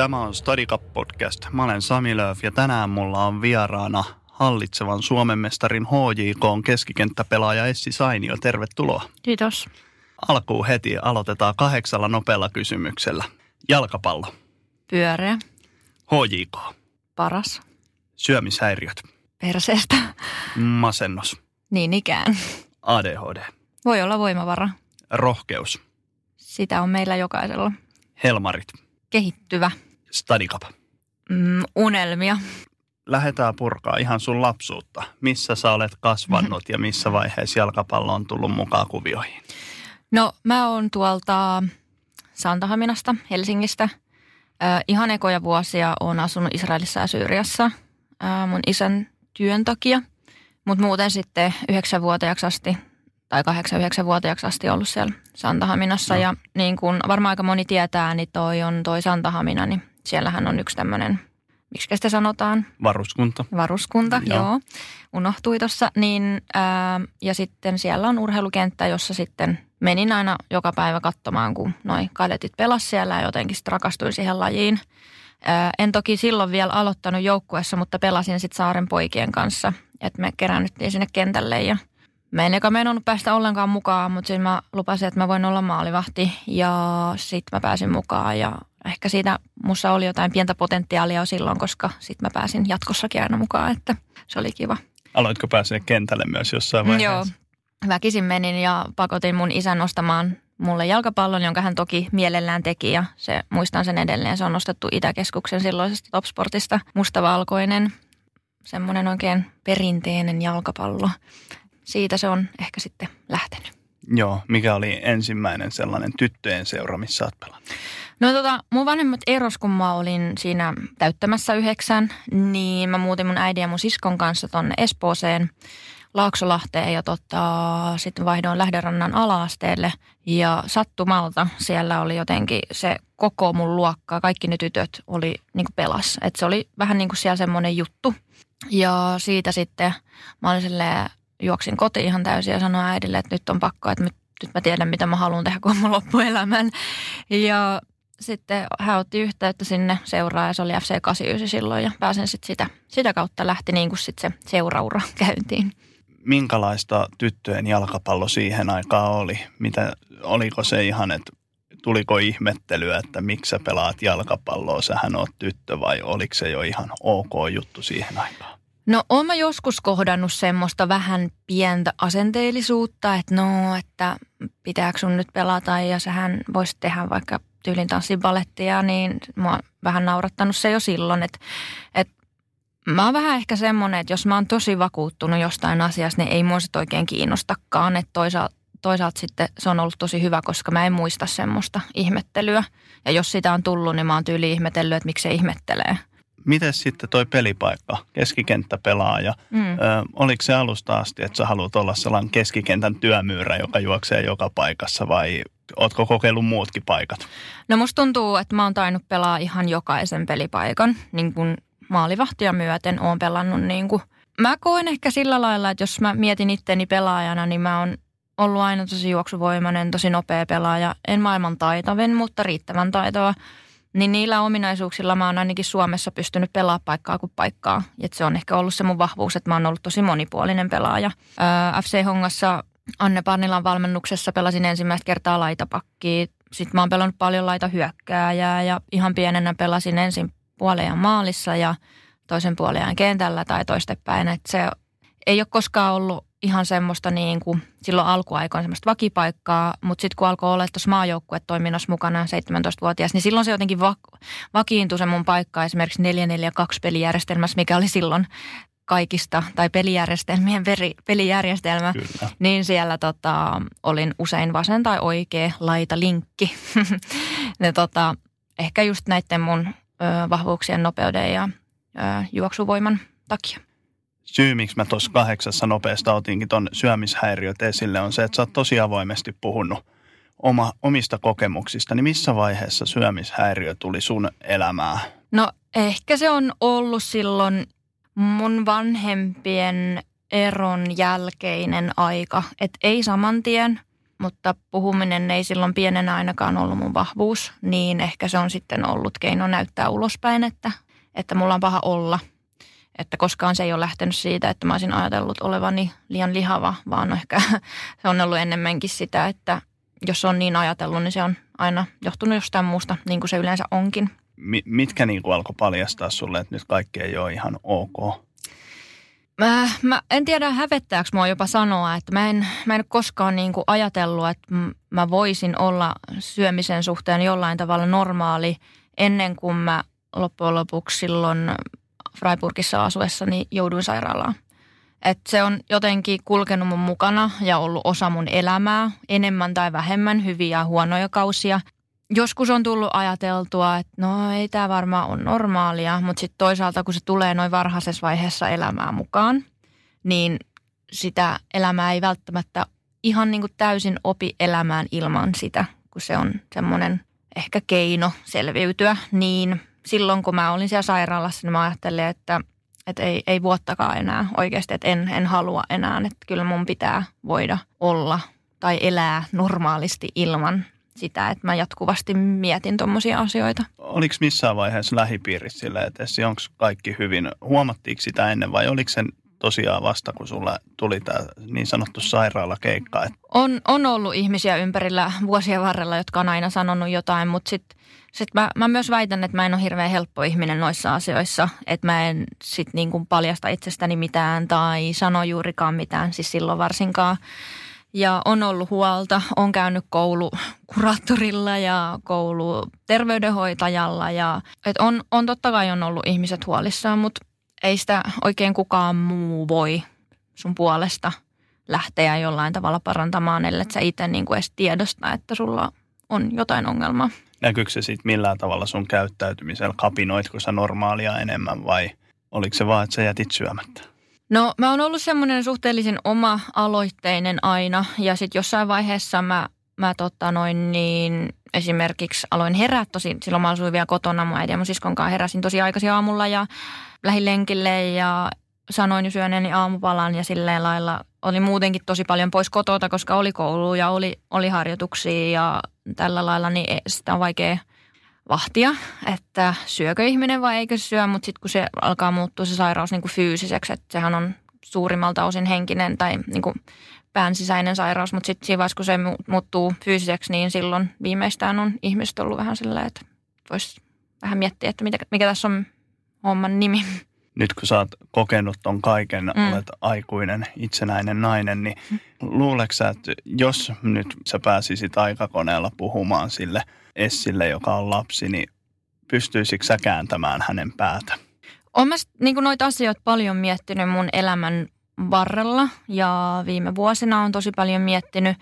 tämä on Stadicap Podcast. Mä olen Sami Lööf ja tänään mulla on vieraana hallitsevan Suomen mestarin HJK on keskikenttäpelaaja Essi Sainio. Tervetuloa. Kiitos. Alkuun heti aloitetaan kahdeksalla nopealla kysymyksellä. Jalkapallo, Pyöreä. HJK, Paras. syömishäiriöt, Perseestä. masennus, Niin ikään. ADHD, Voi olla voimavara. rohkeus, Sitä on meillä jokaisella. helmarit, Kehittyvä. Stadicap. Mm, unelmia. Lähdetään purkaa ihan sun lapsuutta. Missä sä olet kasvanut ja missä vaiheessa jalkapallo on tullut mukaan kuvioihin? No mä oon tuolta Santahaminasta, Helsingistä. Äh, ihan ekoja vuosia oon asunut Israelissa ja Syyriassa äh, mun isän työn takia. Mutta muuten sitten yhdeksänvuotiaaksi asti tai kahdeksan yhdeksänvuotiaaksi asti ollut siellä Santahaminassa. No. Ja niin kuin varmaan aika moni tietää, niin toi on toi Santahamina, niin siellähän on yksi tämmöinen, miksi sitä sanotaan, Varuskunta. varuskunta, Joo. joo, unohtui tuossa. Niin, ää, ja sitten siellä on urheilukenttä, jossa sitten menin aina joka päivä katsomaan, kun noi kadetit pelas siellä ja jotenkin sitten rakastuin siihen lajiin. Ää, en toki silloin vielä aloittanut joukkueessa, mutta pelasin sitten Saaren poikien kanssa, että me keräännyttiin sinne kentälle ja Mä en eka päästä ollenkaan mukaan, mutta sitten mä lupasin, että mä voin olla maalivahti ja sitten mä pääsin mukaan ja ehkä siitä mussa oli jotain pientä potentiaalia jo silloin, koska sitten mä pääsin jatkossakin aina mukaan, että se oli kiva. Aloitko pääsee kentälle myös jossain vaiheessa? Joo, väkisin menin ja pakotin mun isän ostamaan mulle jalkapallon, jonka hän toki mielellään teki ja se, muistan sen edelleen. Se on nostettu Itäkeskuksen silloisesta Topsportista, mustavalkoinen, semmoinen oikein perinteinen jalkapallo. Siitä se on ehkä sitten lähtenyt. Joo, mikä oli ensimmäinen sellainen tyttöjen seura, missä olet pelannut? No tota, mun vanhemmat eros, kun mä olin siinä täyttämässä yhdeksän, niin mä muutin mun äidin ja mun siskon kanssa tonne Espooseen, Laaksolahteen ja tota, sitten vaihdoin Lähderannan alaasteelle. Ja sattumalta siellä oli jotenkin se koko mun luokka, kaikki ne tytöt oli niin pelas. Et se oli vähän niin kuin siellä semmoinen juttu. Ja siitä sitten mä olin silleen, juoksin kotiin ihan täysin ja sanoin äidille, että nyt on pakko, että nyt, nyt mä tiedän, mitä mä haluan tehdä koko mun loppuelämän. Ja sitten hän otti yhteyttä sinne seuraan ja se oli FC 89 silloin ja pääsen sitten sitä, sitä kautta lähti niin kuin sitten se seuraura käyntiin. Minkälaista tyttöjen jalkapallo siihen aikaan oli? Mitä, oliko se ihan, että tuliko ihmettelyä, että miksi sä pelaat jalkapalloa, sähän oot tyttö vai oliko se jo ihan ok juttu siihen aikaan? No oon mä joskus kohdannut semmoista vähän pientä asenteellisuutta, että no, että pitääkö sun nyt pelata ja sähän voisit tehdä vaikka tyylin tanssibalettia, niin mä oon vähän naurattanut se jo silloin, että, että mä oon vähän ehkä semmoinen, että jos mä oon tosi vakuuttunut jostain asiasta, niin ei mua sit oikein kiinnostakaan, että toisaalta toisaalta sitten se on ollut tosi hyvä, koska mä en muista semmoista ihmettelyä. Ja jos sitä on tullut, niin mä oon tyyli ihmetellyt, että miksi se ihmettelee. Miten sitten toi pelipaikka, keskikenttäpelaaja, Mm. ö, oliko se alusta asti, että sä haluat olla sellainen keskikentän työmyyrä, joka juoksee joka paikassa vai ootko kokeillut muutkin paikat? No musta tuntuu, että mä oon tainnut pelaa ihan jokaisen pelipaikan, niin kuin maalivahtia myöten oon pelannut niin kuin. Mä koen ehkä sillä lailla, että jos mä mietin itteni pelaajana, niin mä oon ollut aina tosi juoksuvoimainen, tosi nopea pelaaja. En maailman taitavin, mutta riittävän taitava. Niin niillä ominaisuuksilla mä oon ainakin Suomessa pystynyt pelaamaan paikkaa kuin paikkaa. Et se on ehkä ollut se mun vahvuus, että mä oon ollut tosi monipuolinen pelaaja. Öö, FC Hongassa Anne Parnilan valmennuksessa pelasin ensimmäistä kertaa laitapakkia. Sitten mä oon pelannut paljon laita hyökkääjää ja ihan pienenä pelasin ensin puolejan maalissa ja toisen puolejan kentällä tai toistepäin. Et se ei ole koskaan ollut ihan semmoista niin kuin silloin alkuaikoina semmoista vakipaikkaa, mutta sitten kun alkoi olla tuossa maajoukkuetoiminnassa mukana 17-vuotias, niin silloin se jotenkin va- vakiintui se mun paikka esimerkiksi 4-4-2 pelijärjestelmässä, mikä oli silloin kaikista, tai pelijärjestelmien veri, pelijärjestelmä, Kyllä. niin siellä tota, olin usein vasen tai oikea laita linkki. ne, tota, ehkä just näiden mun ö, vahvuuksien nopeuden ja ö, juoksuvoiman takia. Syy, miksi mä tuossa kahdeksassa nopeasta otinkin ton syömishäiriöt esille, on se, että sä oot tosi avoimesti puhunut oma, omista kokemuksista. Niin missä vaiheessa syömishäiriö tuli sun elämään? No ehkä se on ollut silloin mun vanhempien eron jälkeinen aika. Että ei saman tien, mutta puhuminen ei silloin pienenä ainakaan ollut mun vahvuus. Niin ehkä se on sitten ollut keino näyttää ulospäin, että, että mulla on paha olla. Että koskaan se ei ole lähtenyt siitä, että mä olisin ajatellut olevani liian lihava, vaan ehkä se on ollut enemmänkin sitä, että jos on niin ajatellut, niin se on aina johtunut jostain muusta, niin kuin se yleensä onkin. Mi- mitkä niin kuin alkoi paljastaa sulle, että nyt kaikki ei ole ihan ok? Mä, mä en tiedä hävettääkö mua jopa sanoa, että mä en, mä en koskaan niin kuin ajatellut, että mä voisin olla syömisen suhteen jollain tavalla normaali ennen kuin mä loppujen lopuksi silloin Freiburgissa asuessani jouduin sairaalaan. Et se on jotenkin kulkenut mun mukana ja ollut osa mun elämää, enemmän tai vähemmän hyviä ja huonoja kausia. Joskus on tullut ajateltua, että no ei tämä varmaan ole normaalia, mutta sitten toisaalta kun se tulee noin varhaisessa vaiheessa elämää mukaan, niin sitä elämää ei välttämättä ihan niin kuin täysin opi elämään ilman sitä, kun se on semmoinen ehkä keino selviytyä. Niin silloin kun mä olin siellä sairaalassa, niin mä ajattelin, että, että ei, ei vuottakaan enää oikeasti, että en, en halua enää, että kyllä mun pitää voida olla tai elää normaalisti ilman sitä, että mä jatkuvasti mietin tuommoisia asioita. Oliko missään vaiheessa lähipiirissä silleen, että onko kaikki hyvin? Huomattiinko sitä ennen vai oliko sen tosiaan vasta, kun sulla tuli tämä niin sanottu sairaalakeikka? Että... On, on ollut ihmisiä ympärillä vuosien varrella, jotka on aina sanonut jotain, mutta sitten sit mä, mä myös väitän, että mä en ole hirveän helppo ihminen noissa asioissa. Että mä en sitten niin paljasta itsestäni mitään tai sano juurikaan mitään, siis silloin varsinkaan. Ja on ollut huolta, on käynyt koulukuraattorilla ja kouluterveydenhoitajalla. Ja, et on, on totta kai on ollut ihmiset huolissaan, mutta ei sitä oikein kukaan muu voi sun puolesta lähteä jollain tavalla parantamaan, ellei sä itse niin kuin edes tiedosta, että sulla on jotain ongelmaa. Näkyykö se sitten millään tavalla sun käyttäytymisellä? Kapinoitko sä normaalia enemmän vai oliko se vaan, että sä jätit syömättä? No mä oon ollut semmoinen suhteellisen oma-aloitteinen aina ja sitten jossain vaiheessa mä, mä tota noin niin esimerkiksi aloin herää tosi, silloin mä asuin vielä kotona mun äidin ja mun siskon kanssa heräsin tosi aikaisin aamulla ja lähin lenkille ja sanoin jo syöneeni aamupalan ja silleen lailla oli muutenkin tosi paljon pois kotota, koska oli koulu ja oli, oli harjoituksia ja tällä lailla, niin sitä on vaikea vahtia, että syökö ihminen vai eikö syö, mutta sitten kun se alkaa muuttua se sairaus niin kuin fyysiseksi, että sehän on suurimmalta osin henkinen tai niin kuin pään sisäinen sairaus, mutta sitten siinä vaiheessa, kun se muuttuu fyysiseksi, niin silloin viimeistään on ihmiset ollut vähän silleen, että voisi vähän miettiä, että mikä, mikä tässä on homman nimi. Nyt kun sä oot kokenut ton kaiken, mm. olet aikuinen, itsenäinen nainen, niin luuleeko sä, että jos nyt sä pääsisit aikakoneella puhumaan sille Essille, joka on lapsi, niin pystyisikö sä kääntämään hänen päätä? Olen mä niin noita asioita paljon miettinyt mun elämän varrella ja viime vuosina on tosi paljon miettinyt.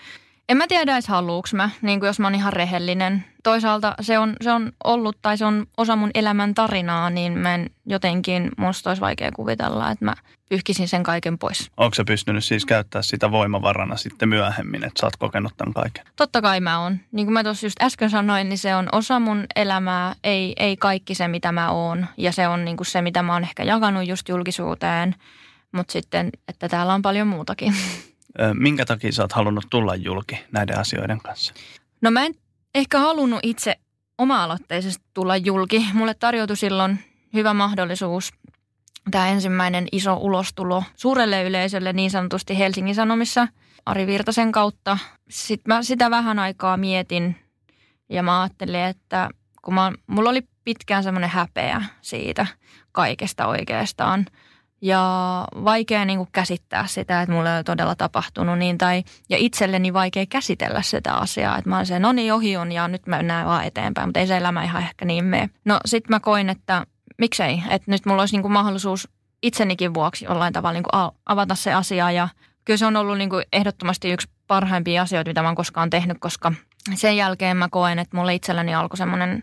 En mä tiedä edes haluuks mä, niin kuin jos mä oon ihan rehellinen. Toisaalta se on, se on ollut tai se on osa mun elämän tarinaa, niin mä en jotenkin, musta olisi vaikea kuvitella, että mä pyyhkisin sen kaiken pois. Onko sä pystynyt siis käyttää sitä voimavarana sitten myöhemmin, että sä oot kokenut tämän kaiken? Totta kai mä oon. Niin kuin mä tuossa just äsken sanoin, niin se on osa mun elämää, ei, ei kaikki se mitä mä oon. Ja se on niin kuin se, mitä mä oon ehkä jakanut just julkisuuteen – mutta sitten, että täällä on paljon muutakin. Minkä takia sä oot halunnut tulla julki näiden asioiden kanssa? No mä en ehkä halunnut itse oma-aloitteisesti tulla julki. Mulle tarjoutui silloin hyvä mahdollisuus tämä ensimmäinen iso ulostulo suurelle yleisölle niin sanotusti Helsingin Sanomissa Ari Virtasen kautta. Sitten mä sitä vähän aikaa mietin ja mä ajattelin, että kun mä, mulla oli pitkään semmoinen häpeä siitä kaikesta oikeastaan – ja vaikea niin kuin käsittää sitä, että mulle ole todella tapahtunut niin, tai, ja itselleni vaikea käsitellä sitä asiaa, että mä olen se, no niin, ohi on ja nyt mä näen vaan eteenpäin, mutta ei se elämä ihan ehkä niin mene. No sit mä koin, että miksei, että nyt mulla olisi niin kuin mahdollisuus itsenikin vuoksi jollain tavalla niin kuin avata se asia. Ja kyllä se on ollut niin kuin ehdottomasti yksi parhaimpia asioita, mitä mä oon koskaan tehnyt, koska sen jälkeen mä koen, että mulle itselläni alkoi semmoinen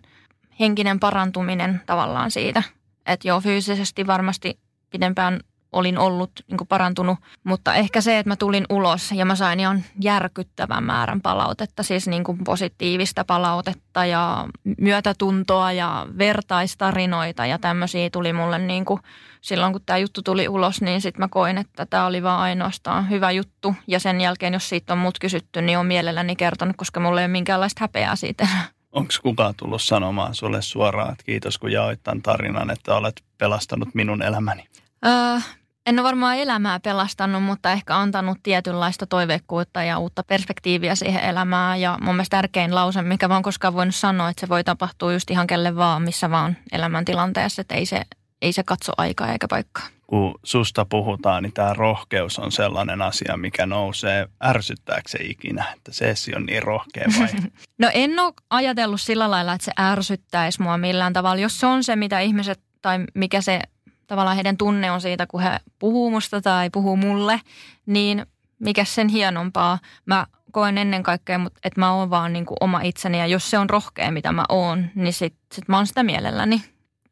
henkinen parantuminen tavallaan siitä. Että joo, fyysisesti varmasti pidempään olin ollut niin parantunut, mutta ehkä se, että mä tulin ulos ja mä sain ihan järkyttävän määrän palautetta, siis niin kuin positiivista palautetta ja myötätuntoa ja vertaistarinoita ja tämmöisiä tuli mulle niin kuin silloin, kun tämä juttu tuli ulos, niin sitten mä koin, että tämä oli vaan ainoastaan hyvä juttu ja sen jälkeen, jos siitä on mut kysytty, niin on mielelläni kertonut, koska mulla ei ole minkäänlaista häpeää siitä. Onko kukaan tullut sanomaan sulle suoraan, että kiitos kun jaoit tämän tarinan, että olet pelastanut minun elämäni? Öö, en ole varmaan elämää pelastanut, mutta ehkä antanut tietynlaista toiveikkuutta ja uutta perspektiiviä siihen elämään. Ja mun mielestä tärkein lause, mikä vaan koskaan voinut sanoa, että se voi tapahtua just ihan kelle vaan, missä vaan elämäntilanteessa. Että ei se, ei se katso aikaa eikä paikkaa. Kun susta puhutaan, niin tämä rohkeus on sellainen asia, mikä nousee. Ärsyttääkö se ikinä, että Sessi on niin rohkea vai? no en ole ajatellut sillä lailla, että se ärsyttäisi mua millään tavalla. Jos se on se, mitä ihmiset tai mikä se tavallaan heidän tunne on siitä, kun he puhuu musta tai puhuu mulle, niin mikä sen hienompaa. Mä koen ennen kaikkea, että mä oon vaan niin kuin oma itseni ja jos se on rohkea, mitä mä oon, niin sit, sit mä oon sitä mielelläni.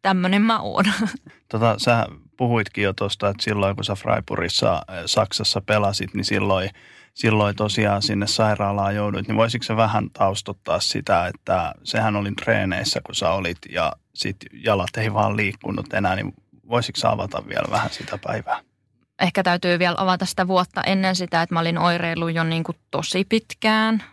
Tämmönen mä oon. Tota, sä puhuitkin jo tuosta, että silloin kun sä Freiburgissa äh, Saksassa pelasit, niin silloin, silloin tosiaan sinne sairaalaan jouduit. Niin voisitko sä vähän taustottaa sitä, että sehän oli treeneissä, kun sä olit ja sit jalat ei vaan liikkunut enää, niin voisitko avata vielä vähän sitä päivää? Ehkä täytyy vielä avata sitä vuotta ennen sitä, että mä olin oireillut jo niin kuin tosi pitkään,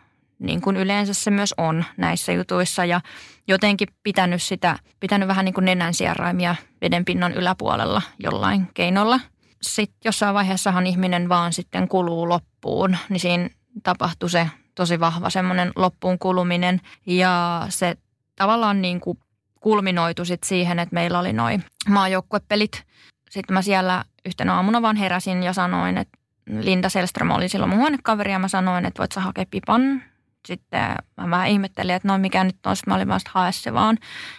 niin kuin yleensä se myös on näissä jutuissa. Ja jotenkin pitänyt sitä, pitänyt vähän niin kuin nenän sieraimia vedenpinnan yläpuolella jollain keinolla. Sitten jossain vaiheessahan ihminen vaan sitten kuluu loppuun, niin siinä tapahtui se tosi vahva semmoinen loppuun kuluminen. Ja se tavallaan niin kuin kulminoitu sit siihen, että meillä oli noin maajoukkuepelit. Sitten mä siellä yhtenä aamuna vaan heräsin ja sanoin, että Linda Selström oli silloin mun huonekaveri ja mä sanoin, että voit sä hakea pipan. Sitten mä vähän ihmettelin, että no mikä nyt on, mä olin vaan hae se vaan.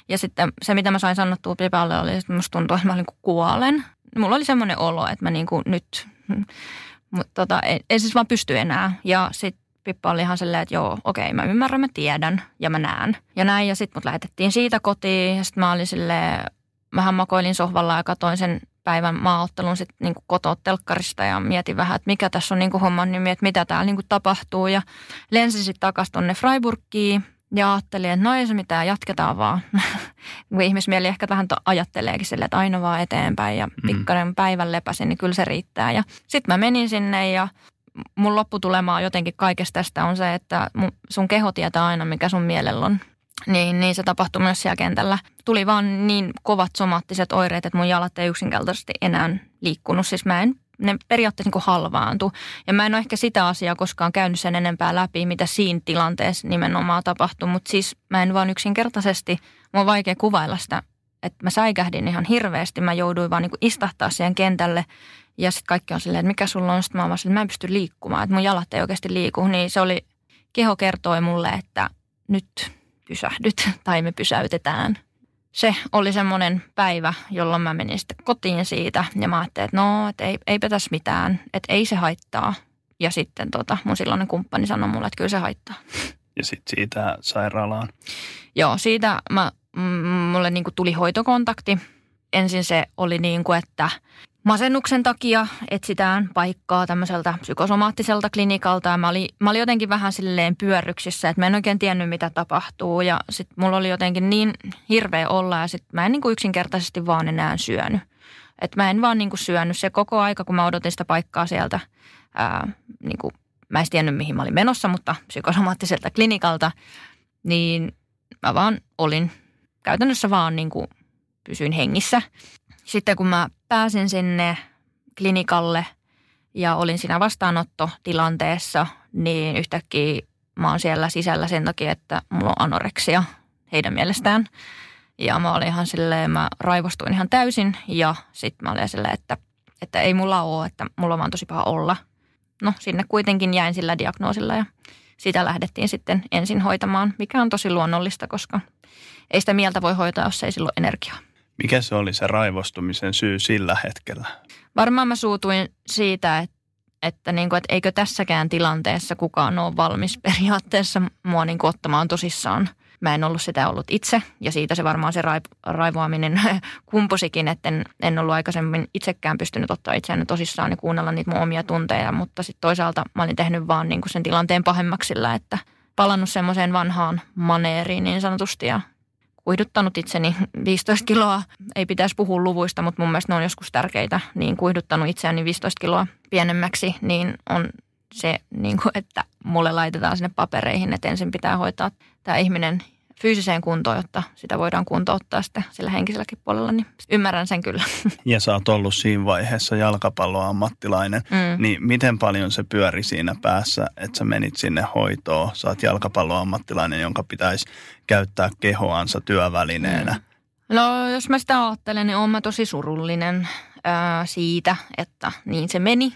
Ja sitten se, mitä mä sain sanottua pipalle, oli, että musta tuntuu, että mä olin kuolen. Mulla oli semmoinen olo, että mä niin kuin nyt, mutta tota, ei, ei siis vaan pysty enää. Ja sitten Pippa oli ihan silleen, että joo, okei, mä ymmärrän, mä tiedän ja mä näen. Ja näin, ja sitten mut lähetettiin siitä kotiin, ja sitten mä olin silleen, vähän makoilin sohvalla ja katoin sen päivän maaottelun sitten niin kotoa telkkarista ja mietin vähän, että mikä tässä on niin kuin homman nimi, että mitä täällä niin kuin tapahtuu. Ja lensin sitten takaisin tuonne Freiburgiin ja ajattelin, että no ei se mitään, jatketaan vaan. ihmismieli ehkä vähän to- ajatteleekin sille, että aina vaan eteenpäin ja mm. pikkainen päivän lepäsin, niin kyllä se riittää. Ja sitten mä menin sinne ja mun lopputulemaa jotenkin kaikesta tästä on se, että sun keho tietää aina, mikä sun mielellä on. Niin, niin se tapahtui myös siellä kentällä. Tuli vaan niin kovat somaattiset oireet, että mun jalat ei yksinkertaisesti enää liikkunut. Siis mä en, ne periaatteessa niin halvaantu. Ja mä en ole ehkä sitä asiaa koskaan käynyt sen enempää läpi, mitä siinä tilanteessa nimenomaan tapahtui. Mutta siis mä en vaan yksinkertaisesti, mun on vaikea kuvailla sitä, että mä säikähdin ihan hirveästi. Mä jouduin vaan niin istahtaa siihen kentälle ja sitten kaikki on silleen, että mikä sulla on. Sitten mä oon että mä en pysty liikkumaan, että mun jalat ei oikeasti liiku. Niin se oli, keho kertoi mulle, että nyt pysähdyt tai me pysäytetään. Se oli semmoinen päivä, jolloin mä menin sitten kotiin siitä ja mä ajattelin, että no, että ei, eipä tässä mitään, että ei se haittaa. Ja sitten tota, mun silloinen kumppani sanoi mulle, että kyllä se haittaa. Ja sitten siitä sairaalaan? Joo, siitä mä, mulle niin tuli hoitokontakti. Ensin se oli niin kuin, että masennuksen takia etsitään paikkaa tämmöiseltä psykosomaattiselta klinikalta. Ja mä, olin, mä olin jotenkin vähän silleen pyörryksissä, että mä en oikein tiennyt, mitä tapahtuu. Ja sitten mulla oli jotenkin niin hirveä olla ja sitten mä en niin kuin yksinkertaisesti vaan enää syönyt. Että mä en vaan niin kuin syönyt se koko aika, kun mä odotin sitä paikkaa sieltä. Ää, niin kuin, mä en tiennyt, mihin mä olin menossa, mutta psykosomaattiselta klinikalta. Niin mä vaan olin käytännössä vaan niin kuin pysyin hengissä. Sitten kun mä pääsin sinne klinikalle ja olin siinä vastaanottotilanteessa, niin yhtäkkiä mä oon siellä sisällä sen takia, että mulla on anoreksia heidän mielestään. Ja mä olin ihan silleen, mä raivostuin ihan täysin ja sitten mä olin silleen, että, että ei mulla ole, että mulla on vaan tosi paha olla. No sinne kuitenkin jäin sillä diagnoosilla ja sitä lähdettiin sitten ensin hoitamaan, mikä on tosi luonnollista, koska ei sitä mieltä voi hoitaa, jos ei silloin energiaa. Mikä se oli se raivostumisen syy sillä hetkellä? Varmaan mä suutuin siitä, että, että, niin kuin, että eikö tässäkään tilanteessa kukaan ole valmis periaatteessa mua niin kuin ottamaan tosissaan. Mä en ollut sitä ollut itse ja siitä se varmaan se raivoaminen kumpusikin, että en, en ollut aikaisemmin itsekään pystynyt ottaa itseäni tosissaan ja kuunnella niitä mun omia tunteja, mutta sitten toisaalta mä olin tehnyt vaan niin kuin sen tilanteen pahemmaksi sillä, että palannut semmoiseen vanhaan maneeriin niin sanotusti ja kuiduttanut itseni 15 kiloa. Ei pitäisi puhua luvuista, mutta mun mielestä ne on joskus tärkeitä. Niin kuiduttanut itseäni 15 kiloa pienemmäksi, niin on se, niin kuin, että mulle laitetaan sinne papereihin, että ensin pitää hoitaa tämä ihminen fyysiseen kuntoon, jotta sitä voidaan kuntouttaa sitten sillä henkiselläkin puolella, niin ymmärrän sen kyllä. Ja sä oot ollut siinä vaiheessa jalkapalloammattilainen, mm. niin miten paljon se pyöri siinä päässä, että sä menit sinne hoitoon, sä oot jalkapalloammattilainen, jonka pitäisi käyttää kehoansa työvälineenä. Mm. No jos mä sitä ajattelen, niin oon mä tosi surullinen ää, siitä, että niin se meni.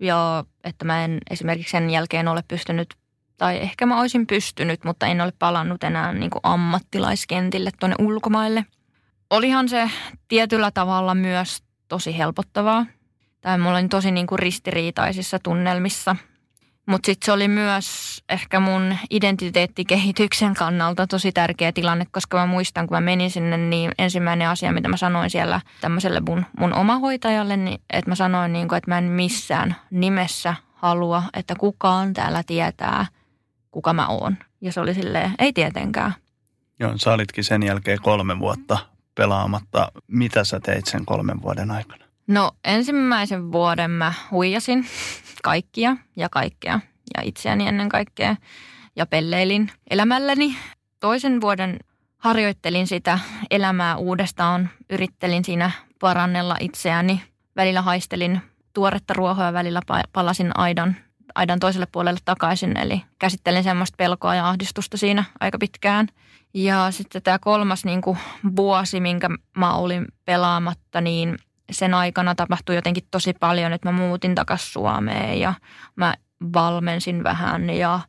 Ja että mä en esimerkiksi sen jälkeen ole pystynyt tai ehkä mä olisin pystynyt, mutta en ole palannut enää niin kuin ammattilaiskentille tuonne ulkomaille. Olihan se tietyllä tavalla myös tosi helpottavaa. Tai mulla oli tosi niin kuin ristiriitaisissa tunnelmissa. Mutta sitten se oli myös ehkä mun identiteettikehityksen kannalta tosi tärkeä tilanne, koska mä muistan, kun mä menin sinne, niin ensimmäinen asia, mitä mä sanoin siellä tämmöiselle mun, mun omahoitajalle, niin että mä sanoin, niin kuin, että mä en missään nimessä halua, että kukaan täällä tietää – kuka mä oon. Ja se oli silleen, ei tietenkään. Joo, sä olitkin sen jälkeen kolme vuotta pelaamatta. Mitä sä teit sen kolmen vuoden aikana? No ensimmäisen vuoden mä huijasin kaikkia ja kaikkea ja itseäni ennen kaikkea ja pelleilin elämälläni. Toisen vuoden harjoittelin sitä elämää uudestaan, yrittelin siinä parannella itseäni. Välillä haistelin tuoretta ruohoa, välillä palasin aidan aidan toiselle puolelle takaisin. Eli käsittelin semmoista pelkoa ja ahdistusta siinä aika pitkään. Ja sitten tämä kolmas niin kuin vuosi, minkä mä olin pelaamatta, niin sen aikana tapahtui jotenkin tosi paljon, että mä muutin takaisin Suomeen ja mä valmensin vähän ja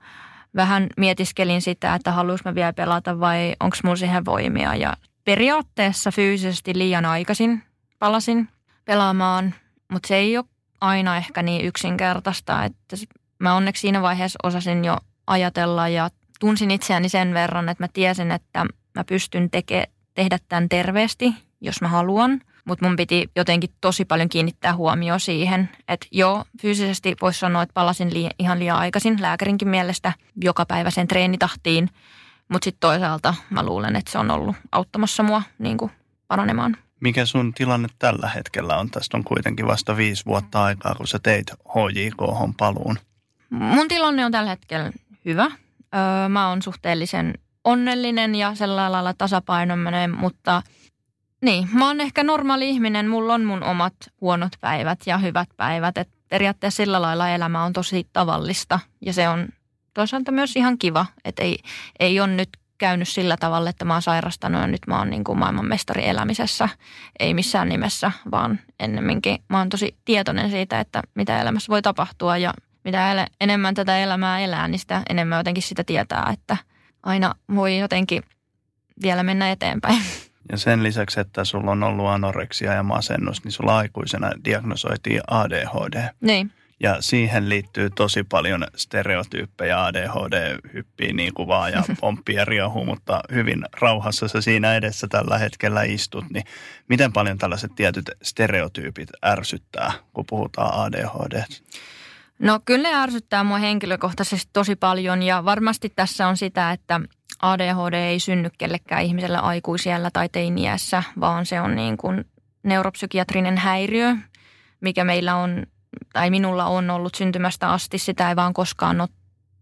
vähän mietiskelin sitä, että haluaisin mä vielä pelata vai onko mulla siihen voimia. Ja periaatteessa fyysisesti liian aikaisin palasin pelaamaan, mutta se ei ole aina ehkä niin yksinkertaista, että mä onneksi siinä vaiheessa osasin jo ajatella ja tunsin itseäni sen verran, että mä tiesin, että mä pystyn teke, tehdä tämän terveesti, jos mä haluan. Mutta mun piti jotenkin tosi paljon kiinnittää huomioon siihen, että joo, fyysisesti voisi sanoa, että palasin li- ihan liian aikaisin lääkärinkin mielestä joka päivä sen treenitahtiin. Mutta sitten toisaalta mä luulen, että se on ollut auttamassa mua niin kuin paranemaan. Mikä sun tilanne tällä hetkellä on? Tästä on kuitenkin vasta viisi vuotta aikaa, kun sä teit HJK paluun. Mun tilanne on tällä hetkellä hyvä. Öö, mä oon suhteellisen onnellinen ja sellainen lailla tasapainoinen, mutta niin, mä oon ehkä normaali ihminen. Mulla on mun omat huonot päivät ja hyvät päivät. Et periaatteessa sillä lailla elämä on tosi tavallista ja se on toisaalta myös ihan kiva. Että ei, ei ole nyt käynyt sillä tavalla, että mä oon sairastanut ja nyt mä oon niin kuin maailmanmestari elämisessä. Ei missään nimessä, vaan ennemminkin mä oon tosi tietoinen siitä, että mitä elämässä voi tapahtua ja mitä enemmän tätä elämää elää, niin sitä enemmän jotenkin sitä tietää, että aina voi jotenkin vielä mennä eteenpäin. Ja sen lisäksi, että sulla on ollut anoreksia ja masennus, niin sulla aikuisena diagnosoitiin ADHD. Niin. Ja siihen liittyy tosi paljon stereotyyppejä. ADHD hyppii niin kuin vaan ja pomppii ja riehuu, mutta hyvin rauhassa sä siinä edessä tällä hetkellä istut. Niin miten paljon tällaiset tietyt stereotyypit ärsyttää, kun puhutaan ADHD? No kyllä ne ärsyttää mua henkilökohtaisesti tosi paljon ja varmasti tässä on sitä, että ADHD ei synny kellekään ihmisellä aikuisiellä tai teiniässä, vaan se on niin kuin neuropsykiatrinen häiriö, mikä meillä on tai minulla on ollut syntymästä asti. Sitä ei vaan koskaan ole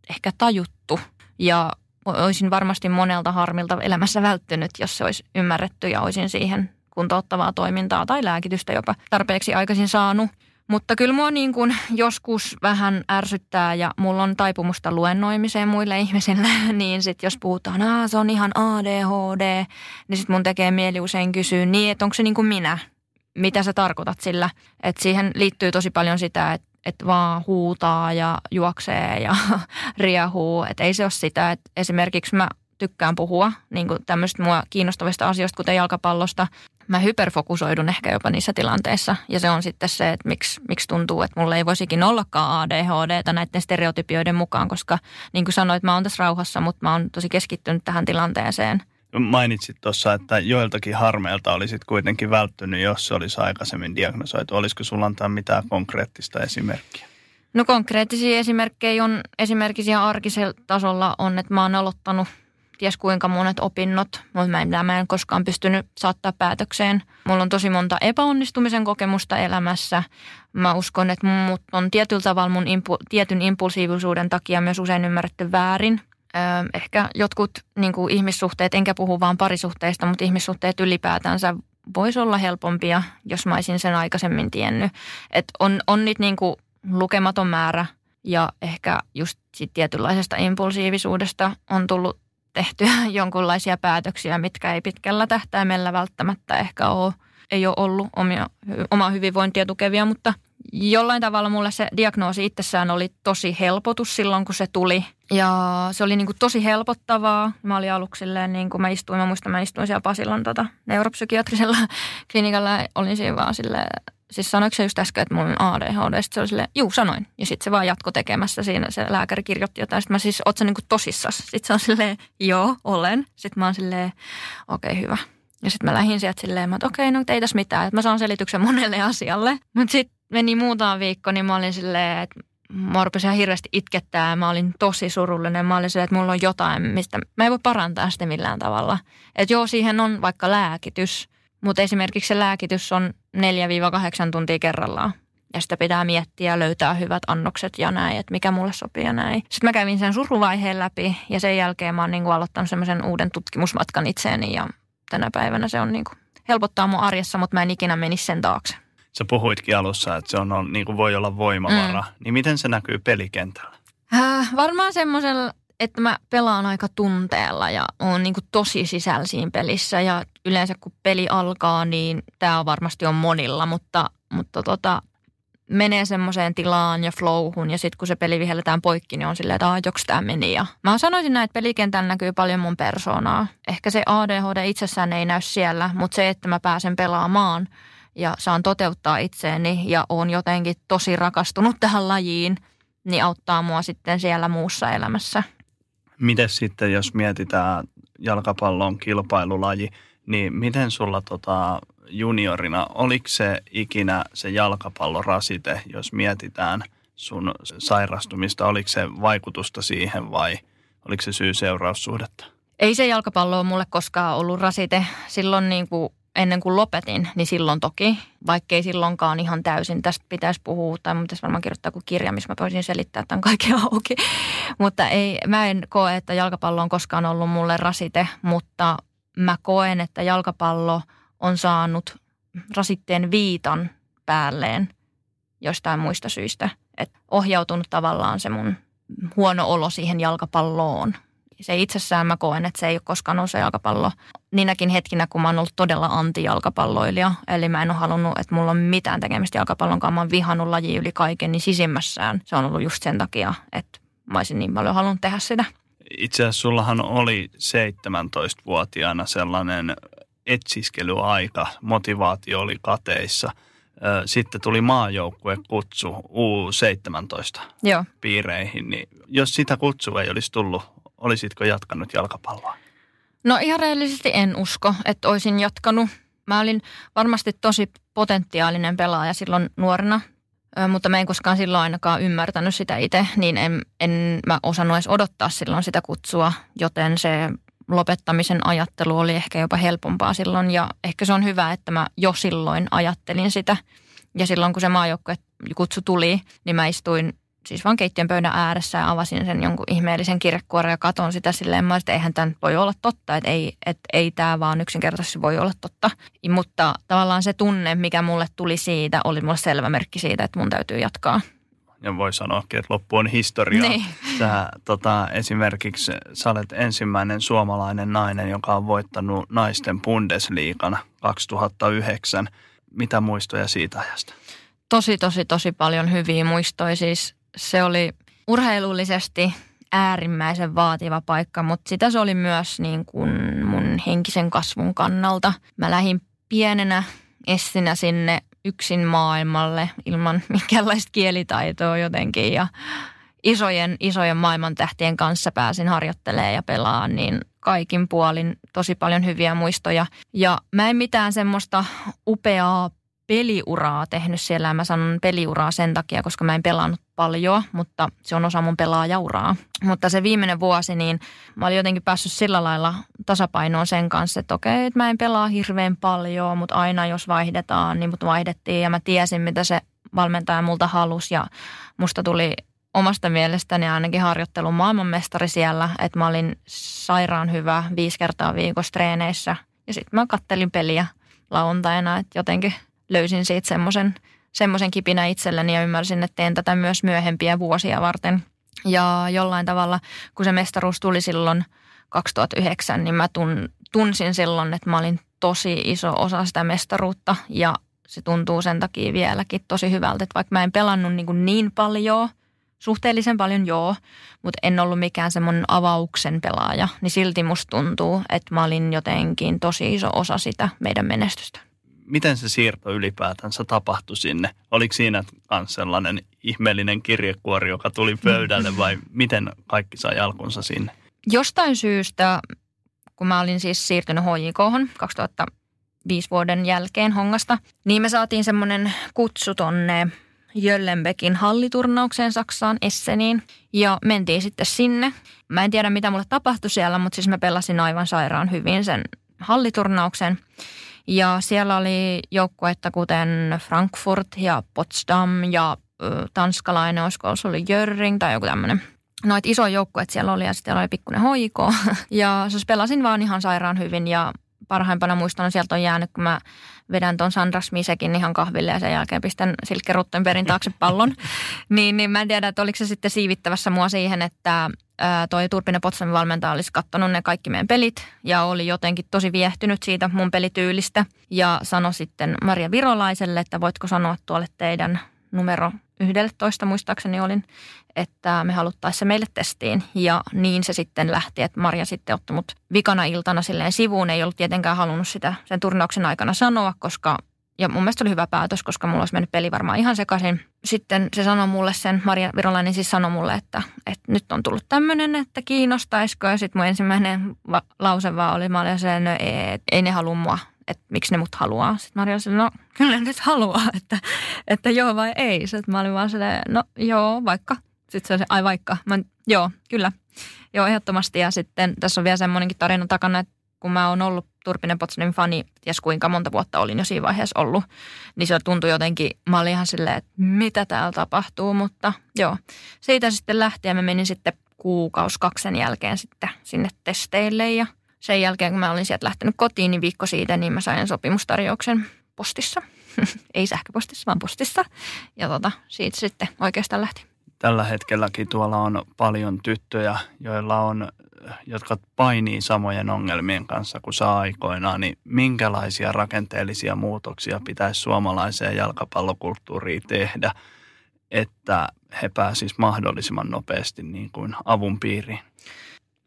ehkä tajuttu ja olisin varmasti monelta harmilta elämässä välttynyt, jos se olisi ymmärretty ja olisin siihen kuntouttavaa toimintaa tai lääkitystä jopa tarpeeksi aikaisin saanut. Mutta kyllä mua niin kuin joskus vähän ärsyttää ja mulla on taipumusta luennoimiseen muille ihmisille, niin sitten jos puhutaan, että se on ihan ADHD, niin sitten mun tekee mieli usein kysyä niin, että onko se niin kuin minä? Mitä sä tarkoitat sillä? Että siihen liittyy tosi paljon sitä, että että vaan huutaa ja juoksee ja riehuu. Että ei se ole sitä, että esimerkiksi mä tykkään puhua niin tämmöistä mua kiinnostavista asioista, kuten jalkapallosta. mä hyperfokusoidun ehkä jopa niissä tilanteissa. Ja se on sitten se, että miksi, miksi tuntuu, että mulla ei voisikin ollakaan ADHD näiden stereotypioiden mukaan, koska niin kuin sanoit, mä oon tässä rauhassa, mutta mä oon tosi keskittynyt tähän tilanteeseen. Mainitsit tuossa, että joiltakin harmeilta olisit kuitenkin välttynyt, jos se olisi aikaisemmin diagnosoitu. Olisiko sulla antaa mitään konkreettista esimerkkiä? No konkreettisia esimerkkejä on esimerkiksi arkisella tasolla on, että mä oon aloittanut ties kuinka monet opinnot, mutta mä en, mä en koskaan pystynyt saattaa päätökseen. Mulla on tosi monta epäonnistumisen kokemusta elämässä. Mä uskon, että mut on tietyllä tavalla mun impu, tietyn impulsiivisuuden takia myös usein ymmärretty väärin. Ehkä jotkut niin kuin ihmissuhteet, enkä puhu vaan parisuhteista, mutta ihmissuhteet ylipäätänsä voisi olla helpompia, jos mä olisin sen aikaisemmin tiennyt. Et on, on niitä niin kuin lukematon määrä ja ehkä just sit tietynlaisesta impulsiivisuudesta on tullut tehtyä jonkunlaisia päätöksiä, mitkä ei pitkällä tähtäimellä välttämättä ehkä ole, ei ole ollut omia, omaa hyvinvointia tukevia, mutta jollain tavalla mulle se diagnoosi itsessään oli tosi helpotus silloin, kun se tuli. Ja se oli niin kuin tosi helpottavaa. Mä olin aluksi silleen, niin kuin mä istuin, mä muistan, mä istuin siellä Pasilan tota, neuropsykiatrisella klinikalla olin siinä vaan silleen, siis sanoiko se just äsken, että on ADHD? Sitten se oli silleen, juu sanoin. Ja sitten se vaan jatko tekemässä siinä, se lääkäri kirjoitti jotain. Sitten mä siis, oot sä niin tosissas? Sitten se on silleen, joo, olen. Sitten mä oon silleen, okei okay, hyvä. Ja sitten mä lähdin sieltä silleen, että okei, okay, no ei tässä mitään, että mä saan selityksen monelle asialle. Mutta sitten meni muutama viikko, niin mä olin silleen, että mä rupesin ihan hirveästi itkettää. Mä olin tosi surullinen. Mä olin silleen, että mulla on jotain, mistä mä en voi parantaa sitä millään tavalla. Että joo, siihen on vaikka lääkitys, mutta esimerkiksi se lääkitys on 4-8 tuntia kerrallaan. Ja sitä pitää miettiä ja löytää hyvät annokset ja näin, että mikä mulle sopii ja näin. Sitten mä kävin sen suruvaiheen läpi ja sen jälkeen mä oon niin aloittanut semmoisen uuden tutkimusmatkan itseeni ja tänä päivänä se on niin kuin helpottaa mun arjessa, mutta mä en ikinä menisi sen taakse. Sä puhuitkin alussa, että se on, niin kuin voi olla voimavara. Mm. Niin miten se näkyy pelikentällä? Äh, varmaan semmoisella että mä pelaan aika tunteella ja on niin tosi sisällä siinä pelissä. Ja yleensä kun peli alkaa, niin tämä on varmasti on monilla, mutta, mutta tota, menee semmoiseen tilaan ja flowhun ja sitten kun se peli vihelletään poikki, niin on silleen, että joks tämä meni. Ja mä sanoisin näin, että pelikentällä näkyy paljon mun persoonaa. Ehkä se ADHD itsessään ei näy siellä, mutta se, että mä pääsen pelaamaan ja saan toteuttaa itseäni ja on jotenkin tosi rakastunut tähän lajiin, niin auttaa mua sitten siellä muussa elämässä. Miten sitten, jos mietitään jalkapallon kilpailulaji, niin miten sulla tota juniorina, oliko se ikinä se jalkapallon rasite, jos mietitään sun sairastumista, oliko se vaikutusta siihen vai oliko se syy-seuraussuhdetta? Ei se jalkapallo ole mulle koskaan ollut rasite. Silloin niin kuin ennen kuin lopetin, niin silloin toki, vaikkei silloinkaan ihan täysin. Tästä pitäisi puhua, tai mun pitäisi varmaan kirjoittaa kuin kirja, missä mä voisin selittää tämän kaiken auki. Mutta ei, mä en koe, että jalkapallo on koskaan ollut mulle rasite, mutta mä koen, että jalkapallo on saanut rasitteen viitan päälleen jostain muista syistä. Että ohjautunut tavallaan se mun huono olo siihen jalkapalloon se itsessään mä koen, että se ei ole koskaan ollut se jalkapallo. Niinäkin hetkinä, kun mä oon ollut todella anti-jalkapalloilija, eli mä en ole halunnut, että mulla on mitään tekemistä jalkapallon kanssa, mä oon vihannut laji yli kaiken, niin sisimmässään se on ollut just sen takia, että mä olisin niin paljon halunnut tehdä sitä. Itse asiassa sullahan oli 17-vuotiaana sellainen etsiskelyaika, motivaatio oli kateissa. Sitten tuli maajoukkue kutsu U17 Joo. piireihin, niin jos sitä kutsua ei olisi tullut, olisitko jatkanut jalkapalloa? No ihan rehellisesti en usko, että olisin jatkanut. Mä olin varmasti tosi potentiaalinen pelaaja silloin nuorena, mutta mä en koskaan silloin ainakaan ymmärtänyt sitä itse, niin en, en mä osannut edes odottaa silloin sitä kutsua, joten se lopettamisen ajattelu oli ehkä jopa helpompaa silloin ja ehkä se on hyvä, että mä jo silloin ajattelin sitä. Ja silloin kun se maajoukkue kutsu tuli, niin mä istuin siis vaan keittiön pöydän ääressä ja avasin sen jonkun ihmeellisen kirjekuoren ja katon sitä silleen, mä että eihän tämä voi olla totta, että ei, että ei tämä vaan yksinkertaisesti voi olla totta. Mutta tavallaan se tunne, mikä mulle tuli siitä, oli mulle selvä merkki siitä, että mun täytyy jatkaa. Ja voi sanoakin, että loppu on historiaa. Niin. Sä, tota, esimerkiksi sä olet ensimmäinen suomalainen nainen, joka on voittanut naisten Bundesliigan 2009. Mitä muistoja siitä ajasta? Tosi, tosi, tosi paljon hyviä muistoja. Siis se oli urheilullisesti äärimmäisen vaativa paikka, mutta sitä se oli myös niin kuin mun henkisen kasvun kannalta. Mä lähdin pienenä essinä sinne yksin maailmalle ilman minkäänlaista kielitaitoa jotenkin ja isojen, isojen maailmantähtien kanssa pääsin harjoittelemaan ja pelaamaan, niin kaikin puolin tosi paljon hyviä muistoja. Ja mä en mitään semmoista upeaa peliuraa tehnyt siellä. Mä sanon peliuraa sen takia, koska mä en pelannut paljon, mutta se on osa mun pelaajauraa. Mutta se viimeinen vuosi, niin mä olin jotenkin päässyt sillä lailla tasapainoon sen kanssa, että okei, että mä en pelaa hirveän paljon, mutta aina jos vaihdetaan, niin mut vaihdettiin ja mä tiesin, mitä se valmentaja multa halusi ja musta tuli omasta mielestäni ainakin harjoittelun maailmanmestari siellä, että mä olin sairaan hyvä viisi kertaa viikossa treeneissä ja sitten mä kattelin peliä lauantaina, että jotenkin – löysin siitä semmoisen semmoisen kipinä itselleni ja ymmärsin, että teen tätä myös myöhempiä vuosia varten. Ja jollain tavalla, kun se mestaruus tuli silloin 2009, niin mä tun, tunsin silloin, että mä olin tosi iso osa sitä mestaruutta ja se tuntuu sen takia vieläkin tosi hyvältä, että vaikka mä en pelannut niin, niin paljon, suhteellisen paljon joo, mutta en ollut mikään semmoinen avauksen pelaaja, niin silti musta tuntuu, että mä olin jotenkin tosi iso osa sitä meidän menestystä miten se siirto ylipäätänsä tapahtui sinne? Oliko siinä myös sellainen ihmeellinen kirjekuori, joka tuli pöydälle vai miten kaikki sai alkunsa sinne? Jostain syystä, kun mä olin siis siirtynyt HJK 2005 vuoden jälkeen Hongasta, niin me saatiin semmoinen kutsu tonne Jöllenbekin halliturnaukseen Saksaan, Esseniin. Ja mentiin sitten sinne. Mä en tiedä, mitä mulle tapahtui siellä, mutta siis mä pelasin aivan sairaan hyvin sen halliturnauksen. Ja siellä oli joukkuetta kuten Frankfurt ja Potsdam ja tanskalainen, olisiko se oli Jörring tai joku tämmöinen. Noit iso joukkue siellä oli ja sitten oli pikkuinen hoiko. Ja siis pelasin vaan ihan sairaan hyvin ja parhaimpana muistan, sieltä on jäänyt, kun mä vedän ton Sandra Smisekin ihan kahville ja sen jälkeen pistän Silke Ruttenbergin taakse pallon. niin, niin mä en tiedä, että oliko se sitten siivittävässä mua siihen, että toi Turpinen Potsdamin valmentaja olisi katsonut ne kaikki meidän pelit ja oli jotenkin tosi viehtynyt siitä mun pelityylistä. Ja sanoi sitten Maria Virolaiselle, että voitko sanoa tuolle teidän numero 11 muistaakseni olin, että me haluttaisiin se meille testiin. Ja niin se sitten lähti, että Maria sitten otti mut vikana iltana silleen sivuun. Ei ollut tietenkään halunnut sitä sen turnauksen aikana sanoa, koska ja mun mielestä oli hyvä päätös, koska mulla olisi mennyt peli varmaan ihan sekaisin. Sitten se sanoi mulle sen, Maria Virolainen siis sanoi mulle, että, että nyt on tullut tämmöinen, että kiinnostaisiko. Ja sitten mun ensimmäinen lause vaan oli, mä olin se, no ei ne halua mua, että miksi ne mut haluaa. Sitten Maria oli no kyllä nyt haluaa, että, että joo vai ei. Sitten mä olin vaan silleen, no joo, vaikka. Sitten se oli ai vaikka. Mä, joo, kyllä. Joo, ehdottomasti. Ja sitten tässä on vielä semmoinenkin tarina takana, että kun mä oon ollut Turpinen Potsdamin fani, ties kuinka monta vuotta olin jo siinä vaiheessa ollut, niin se tuntui jotenkin, mä olin ihan silleen, että mitä täällä tapahtuu, mutta joo. Siitä sitten lähti ja mä menin sitten kuukaus kaksen jälkeen sitten sinne testeille ja sen jälkeen kun mä olin sieltä lähtenyt kotiin, niin viikko siitä, niin mä sain sopimustarjouksen postissa. Ei sähköpostissa, vaan postissa. Ja tota, siitä sitten oikeastaan lähti. Tällä hetkelläkin tuolla on paljon tyttöjä, joilla on jotka painii samojen ongelmien kanssa kuin saa aikoinaan, niin minkälaisia rakenteellisia muutoksia pitäisi suomalaiseen jalkapallokulttuuriin tehdä, että he pääsisivät mahdollisimman nopeasti niin kuin avun piiriin?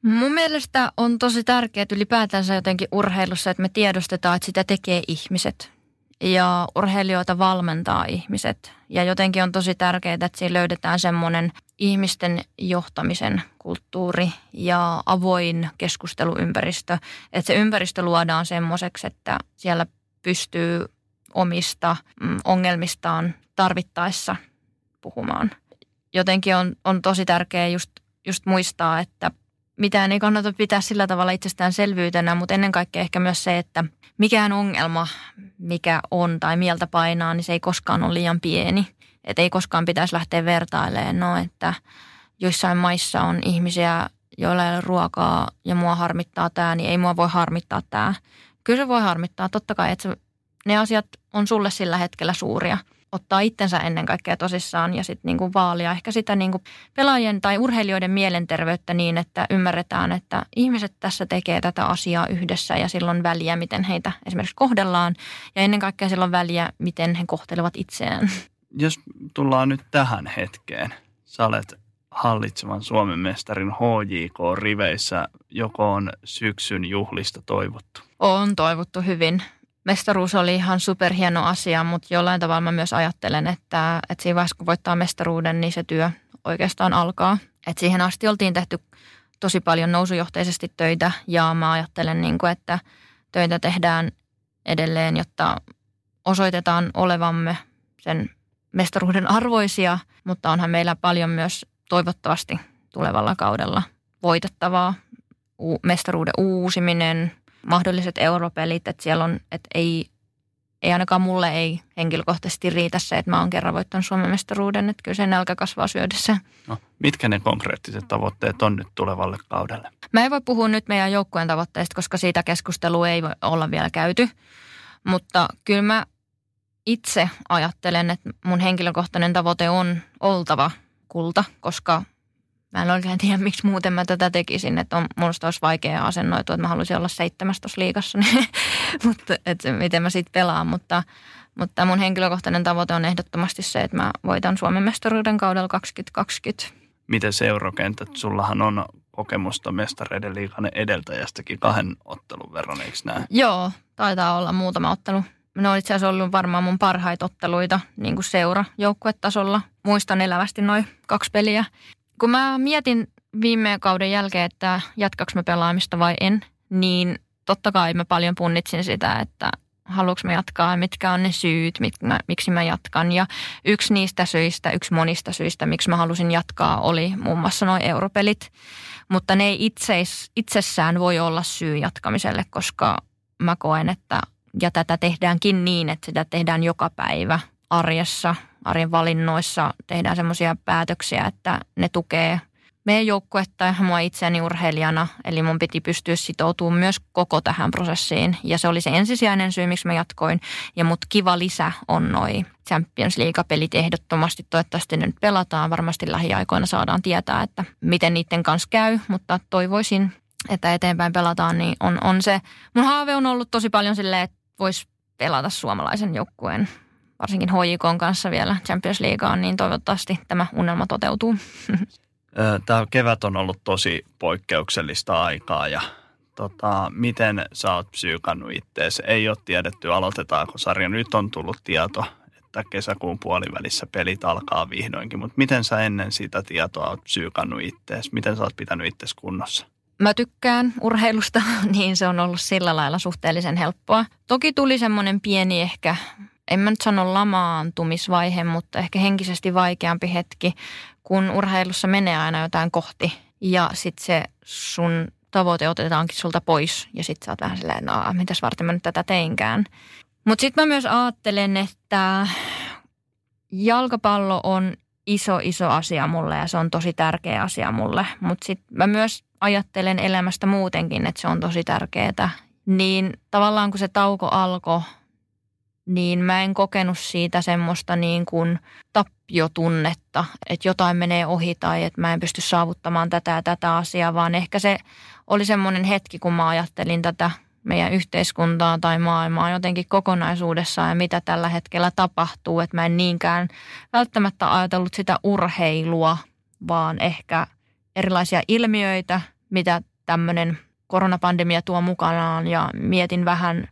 Mun mielestä on tosi tärkeää ylipäätänsä jotenkin urheilussa, että me tiedostetaan, että sitä tekee ihmiset ja urheilijoita valmentaa ihmiset. Ja jotenkin on tosi tärkeää, että siinä löydetään semmoinen ihmisten johtamisen kulttuuri ja avoin keskusteluympäristö. Että se ympäristö luodaan semmoiseksi, että siellä pystyy omista mm, ongelmistaan tarvittaessa puhumaan. Jotenkin on, on tosi tärkeää just, just muistaa, että mitään ei kannata pitää sillä tavalla itsestäänselvyytenä, mutta ennen kaikkea ehkä myös se, että mikään ongelma, mikä on tai mieltä painaa, niin se ei koskaan ole liian pieni. Että ei koskaan pitäisi lähteä vertailemaan, no, että joissain maissa on ihmisiä, joilla ei ole ruokaa ja mua harmittaa tämä, niin ei mua voi harmittaa tämä. Kyllä se voi harmittaa, totta kai, että ne asiat on sulle sillä hetkellä suuria – ottaa itsensä ennen kaikkea tosissaan ja sitten niinku vaalia ehkä sitä niinku pelaajien tai urheilijoiden mielenterveyttä niin, että ymmärretään, että ihmiset tässä tekee tätä asiaa yhdessä ja silloin väliä, miten heitä esimerkiksi kohdellaan ja ennen kaikkea silloin väliä, miten he kohtelevat itseään. Jos tullaan nyt tähän hetkeen, sä olet hallitsevan Suomen mestarin HJK-riveissä, joko on syksyn juhlista toivottu? On toivottu hyvin mestaruus oli ihan superhieno asia, mutta jollain tavalla mä myös ajattelen, että, että siinä vaiheessa kun voittaa mestaruuden, niin se työ oikeastaan alkaa. Et siihen asti oltiin tehty tosi paljon nousujohteisesti töitä ja mä ajattelen, niin kuin, että töitä tehdään edelleen, jotta osoitetaan olevamme sen mestaruuden arvoisia, mutta onhan meillä paljon myös toivottavasti tulevalla kaudella voitettavaa. Mestaruuden uusiminen, mahdolliset europelit, että siellä on, että ei, ei ainakaan mulle ei henkilökohtaisesti riitä se, että mä oon kerran voittanut Suomen mestaruuden, että kyllä se nälkä kasvaa syödessä. No, mitkä ne konkreettiset tavoitteet on nyt tulevalle kaudelle? Mä en voi puhua nyt meidän joukkueen tavoitteista, koska siitä keskustelua ei voi olla vielä käyty, mutta kyllä mä itse ajattelen, että mun henkilökohtainen tavoite on oltava kulta, koska mä en oikein tiedä, miksi muuten mä tätä tekisin. Että on, musta olisi vaikea asennoitua, että mä haluaisin olla seitsemästos liikassa, niin, mutta että miten mä siitä pelaan. Mutta, mutta mun henkilökohtainen tavoite on ehdottomasti se, että mä voitan Suomen mestaruuden kaudella 2020. Miten seurokentät? Sullahan on kokemusta mestareiden liikan edeltäjästäkin kahden ottelun verran, eikö näin? Joo, taitaa olla muutama ottelu ne on itse asiassa ollut varmaan mun parhaita otteluita niin kuin seura joukkuetasolla. Muistan elävästi noin kaksi peliä. Kun mä mietin viime kauden jälkeen, että jatkaks mä pelaamista vai en, niin totta kai mä paljon punnitsin sitä, että haluanko mä jatkaa ja mitkä on ne syyt, mit, mä, miksi mä jatkan. Ja yksi niistä syistä, yksi monista syistä, miksi mä halusin jatkaa, oli muun muassa noin europelit. Mutta ne ei itseis, itsessään voi olla syy jatkamiselle, koska mä koen, että ja tätä tehdäänkin niin, että sitä tehdään joka päivä arjessa, arjen valinnoissa tehdään semmoisia päätöksiä, että ne tukee meidän joukkuetta ja mua itseäni urheilijana. Eli mun piti pystyä sitoutumaan myös koko tähän prosessiin. Ja se oli se ensisijainen syy, miksi mä jatkoin. Ja mut kiva lisä on noi Champions League-pelit ehdottomasti. Toivottavasti ne nyt pelataan. Varmasti lähiaikoina saadaan tietää, että miten niiden kanssa käy. Mutta toivoisin, että eteenpäin pelataan, niin on, on se. Mun haave on ollut tosi paljon silleen, että voisi pelata suomalaisen joukkueen, varsinkin HJK kanssa vielä Champions Leagueaan, niin toivottavasti tämä unelma toteutuu. Tämä kevät on ollut tosi poikkeuksellista aikaa ja tota, miten sä oot psyykannut ittees? Ei ole tiedetty, aloitetaanko sarja. Nyt on tullut tieto, että kesäkuun puolivälissä pelit alkaa vihdoinkin, mutta miten sä ennen sitä tietoa oot psyykannut ittees? Miten sä oot pitänyt ittees kunnossa? mä tykkään urheilusta, niin se on ollut sillä lailla suhteellisen helppoa. Toki tuli semmoinen pieni ehkä, en mä nyt sano lamaantumisvaihe, mutta ehkä henkisesti vaikeampi hetki, kun urheilussa menee aina jotain kohti ja sitten se sun tavoite otetaankin sulta pois ja sitten sä oot vähän silleen, no mitäs varten mä nyt tätä teinkään. Mutta sitten mä myös ajattelen, että jalkapallo on iso, iso asia mulle ja se on tosi tärkeä asia mulle. Mutta sitten mä myös ajattelen elämästä muutenkin, että se on tosi tärkeää. Niin tavallaan kun se tauko alkoi, niin mä en kokenut siitä semmoista niin kuin tappiotunnetta, että jotain menee ohi tai että mä en pysty saavuttamaan tätä ja tätä asiaa, vaan ehkä se oli semmoinen hetki, kun mä ajattelin tätä meidän yhteiskuntaa tai maailmaa jotenkin kokonaisuudessaan ja mitä tällä hetkellä tapahtuu. Että mä en niinkään välttämättä ajatellut sitä urheilua, vaan ehkä erilaisia ilmiöitä, mitä tämmöinen koronapandemia tuo mukanaan ja mietin vähän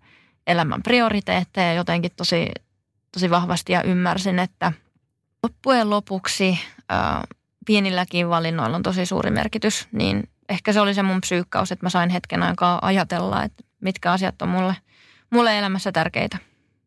elämän prioriteetteja jotenkin tosi, tosi vahvasti ja ymmärsin, että loppujen lopuksi ää, pienilläkin valinnoilla on tosi suuri merkitys, niin ehkä se oli se mun psyykkaus, että mä sain hetken aikaa ajatella, että mitkä asiat on mulle, mulle elämässä tärkeitä.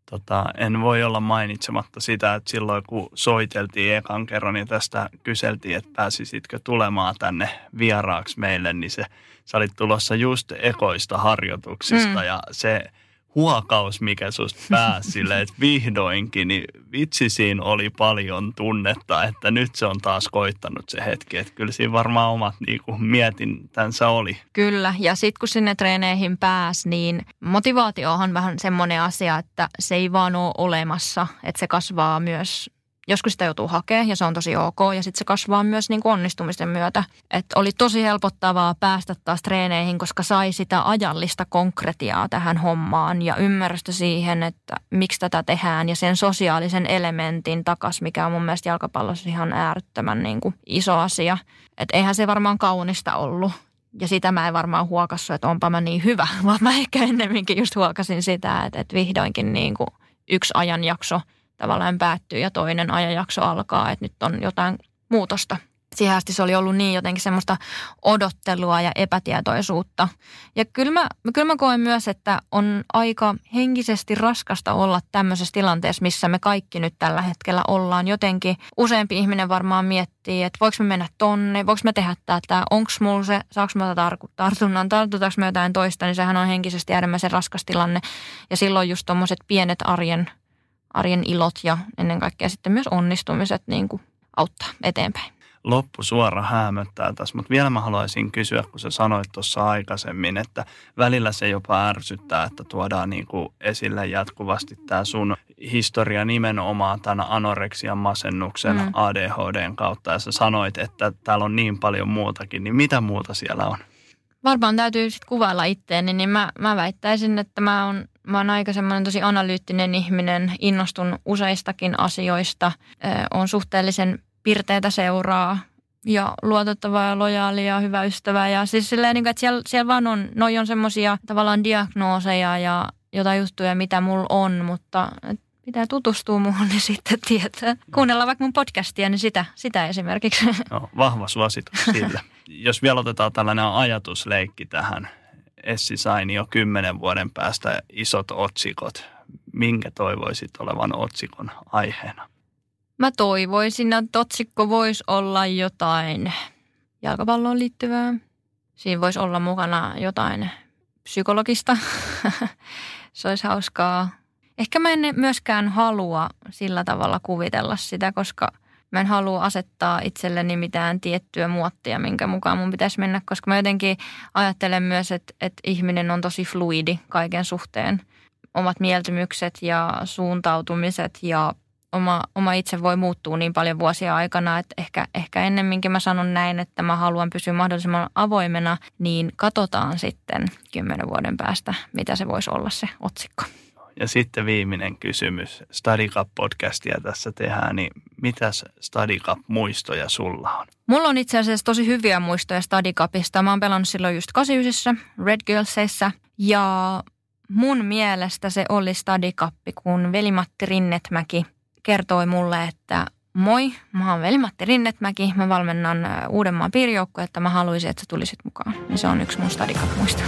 Tota, en voi olla mainitsematta sitä, että silloin kun soiteltiin ekan kerran niin tästä kyseltiin, että pääsisitkö tulemaan tänne vieraaksi meille, niin se, sä olit tulossa just ekoista harjoituksista mm. ja se – huokaus, mikä susta pääsi silleen, että vihdoinkin, niin vitsi siinä oli paljon tunnetta, että nyt se on taas koittanut se hetki. Että kyllä siinä varmaan omat niin kuin mietintänsä oli. Kyllä, ja sitten kun sinne treeneihin pääsi, niin motivaatio on vähän semmoinen asia, että se ei vaan ole olemassa, että se kasvaa myös joskus sitä joutuu hakemaan ja se on tosi ok ja sitten se kasvaa myös niin kuin onnistumisten myötä. Et oli tosi helpottavaa päästä taas treeneihin, koska sai sitä ajallista konkretiaa tähän hommaan ja ymmärrystä siihen, että miksi tätä tehdään ja sen sosiaalisen elementin takas, mikä on mun mielestä jalkapallossa ihan äärettömän niin kuin iso asia. Että eihän se varmaan kaunista ollut Ja sitä mä en varmaan huokassu, että onpa mä niin hyvä, vaan mä ehkä ennemminkin just huokasin sitä, että, että vihdoinkin niin kuin yksi ajanjakso tavallaan päättyy ja toinen ajanjakso alkaa, että nyt on jotain muutosta siihen asti se oli ollut niin jotenkin semmoista odottelua ja epätietoisuutta. Ja kyllä mä, kyllä mä koen myös, että on aika henkisesti raskasta olla tämmöisessä tilanteessa, missä me kaikki nyt tällä hetkellä ollaan. Jotenkin useampi ihminen varmaan miettii, että voiko me mennä tonne, voiko me tehdä tätä, onko mulla se, saako mä tar- tartunnan, tartutaanko me jotain toista, niin sehän on henkisesti äärimmäisen raskas tilanne. Ja silloin just tuommoiset pienet arjen, arjen ilot ja ennen kaikkea sitten myös onnistumiset niin kuin auttaa eteenpäin loppusuora häämöttää tässä, mutta vielä mä haluaisin kysyä, kun sä sanoit tuossa aikaisemmin, että välillä se jopa ärsyttää, että tuodaan niin kuin esille jatkuvasti tämä sun historia nimenomaan tämän anoreksian, masennuksen, mm. ADHDn kautta. Ja sä sanoit, että täällä on niin paljon muutakin, niin mitä muuta siellä on? Varmaan täytyy sitten kuvailla itteeni, niin mä, mä väittäisin, että mä oon Mä oon aika semmoinen tosi analyyttinen ihminen, innostun useistakin asioista, on suhteellisen pirteitä seuraa ja luotettava ja lojaali ja hyvä ystävä. Ja siis silleen, niin kuin, että siellä, siellä vaan on, noi on semmoisia tavallaan diagnooseja ja jotain juttuja, mitä mulla on, mutta pitää tutustua muuhun, niin sitten tietää. Kuunnella vaikka mun podcastia, niin sitä, sitä esimerkiksi. No, vahva suositus sille. Jos vielä otetaan tällainen ajatusleikki tähän. Essi Saini jo kymmenen vuoden päästä isot otsikot. Minkä toivoisit olevan otsikon aiheena? Mä toivoisin, että otsikko voisi olla jotain jalkapalloon liittyvää. Siinä voisi olla mukana jotain psykologista. Se olisi hauskaa. Ehkä mä en myöskään halua sillä tavalla kuvitella sitä, koska mä en halua asettaa itselleni mitään tiettyä muottia, minkä mukaan mun pitäisi mennä, koska mä jotenkin ajattelen myös, että, että ihminen on tosi fluidi kaiken suhteen. Omat mieltymykset ja suuntautumiset ja oma, oma itse voi muuttua niin paljon vuosia aikana, että ehkä, ehkä ennemminkin mä sanon näin, että mä haluan pysyä mahdollisimman avoimena, niin katsotaan sitten kymmenen vuoden päästä, mitä se voisi olla se otsikko. Ja sitten viimeinen kysymys. StudyCup-podcastia tässä tehdään, niin mitäs StudyCup-muistoja sulla on? Mulla on itse asiassa tosi hyviä muistoja StudyCupista. Mä oon pelannut silloin just 89 Red Girlsissa ja mun mielestä se oli StudyCup, kun veli-Matti Rinnetmäki kertoi mulle, että moi, mä oon veli-Matti Rinnetmäki, mä valmennan Uudenmaan piirijoukkoa, että mä haluaisin, että sä tulisit mukaan. Ja se on yksi mun stadikap muista.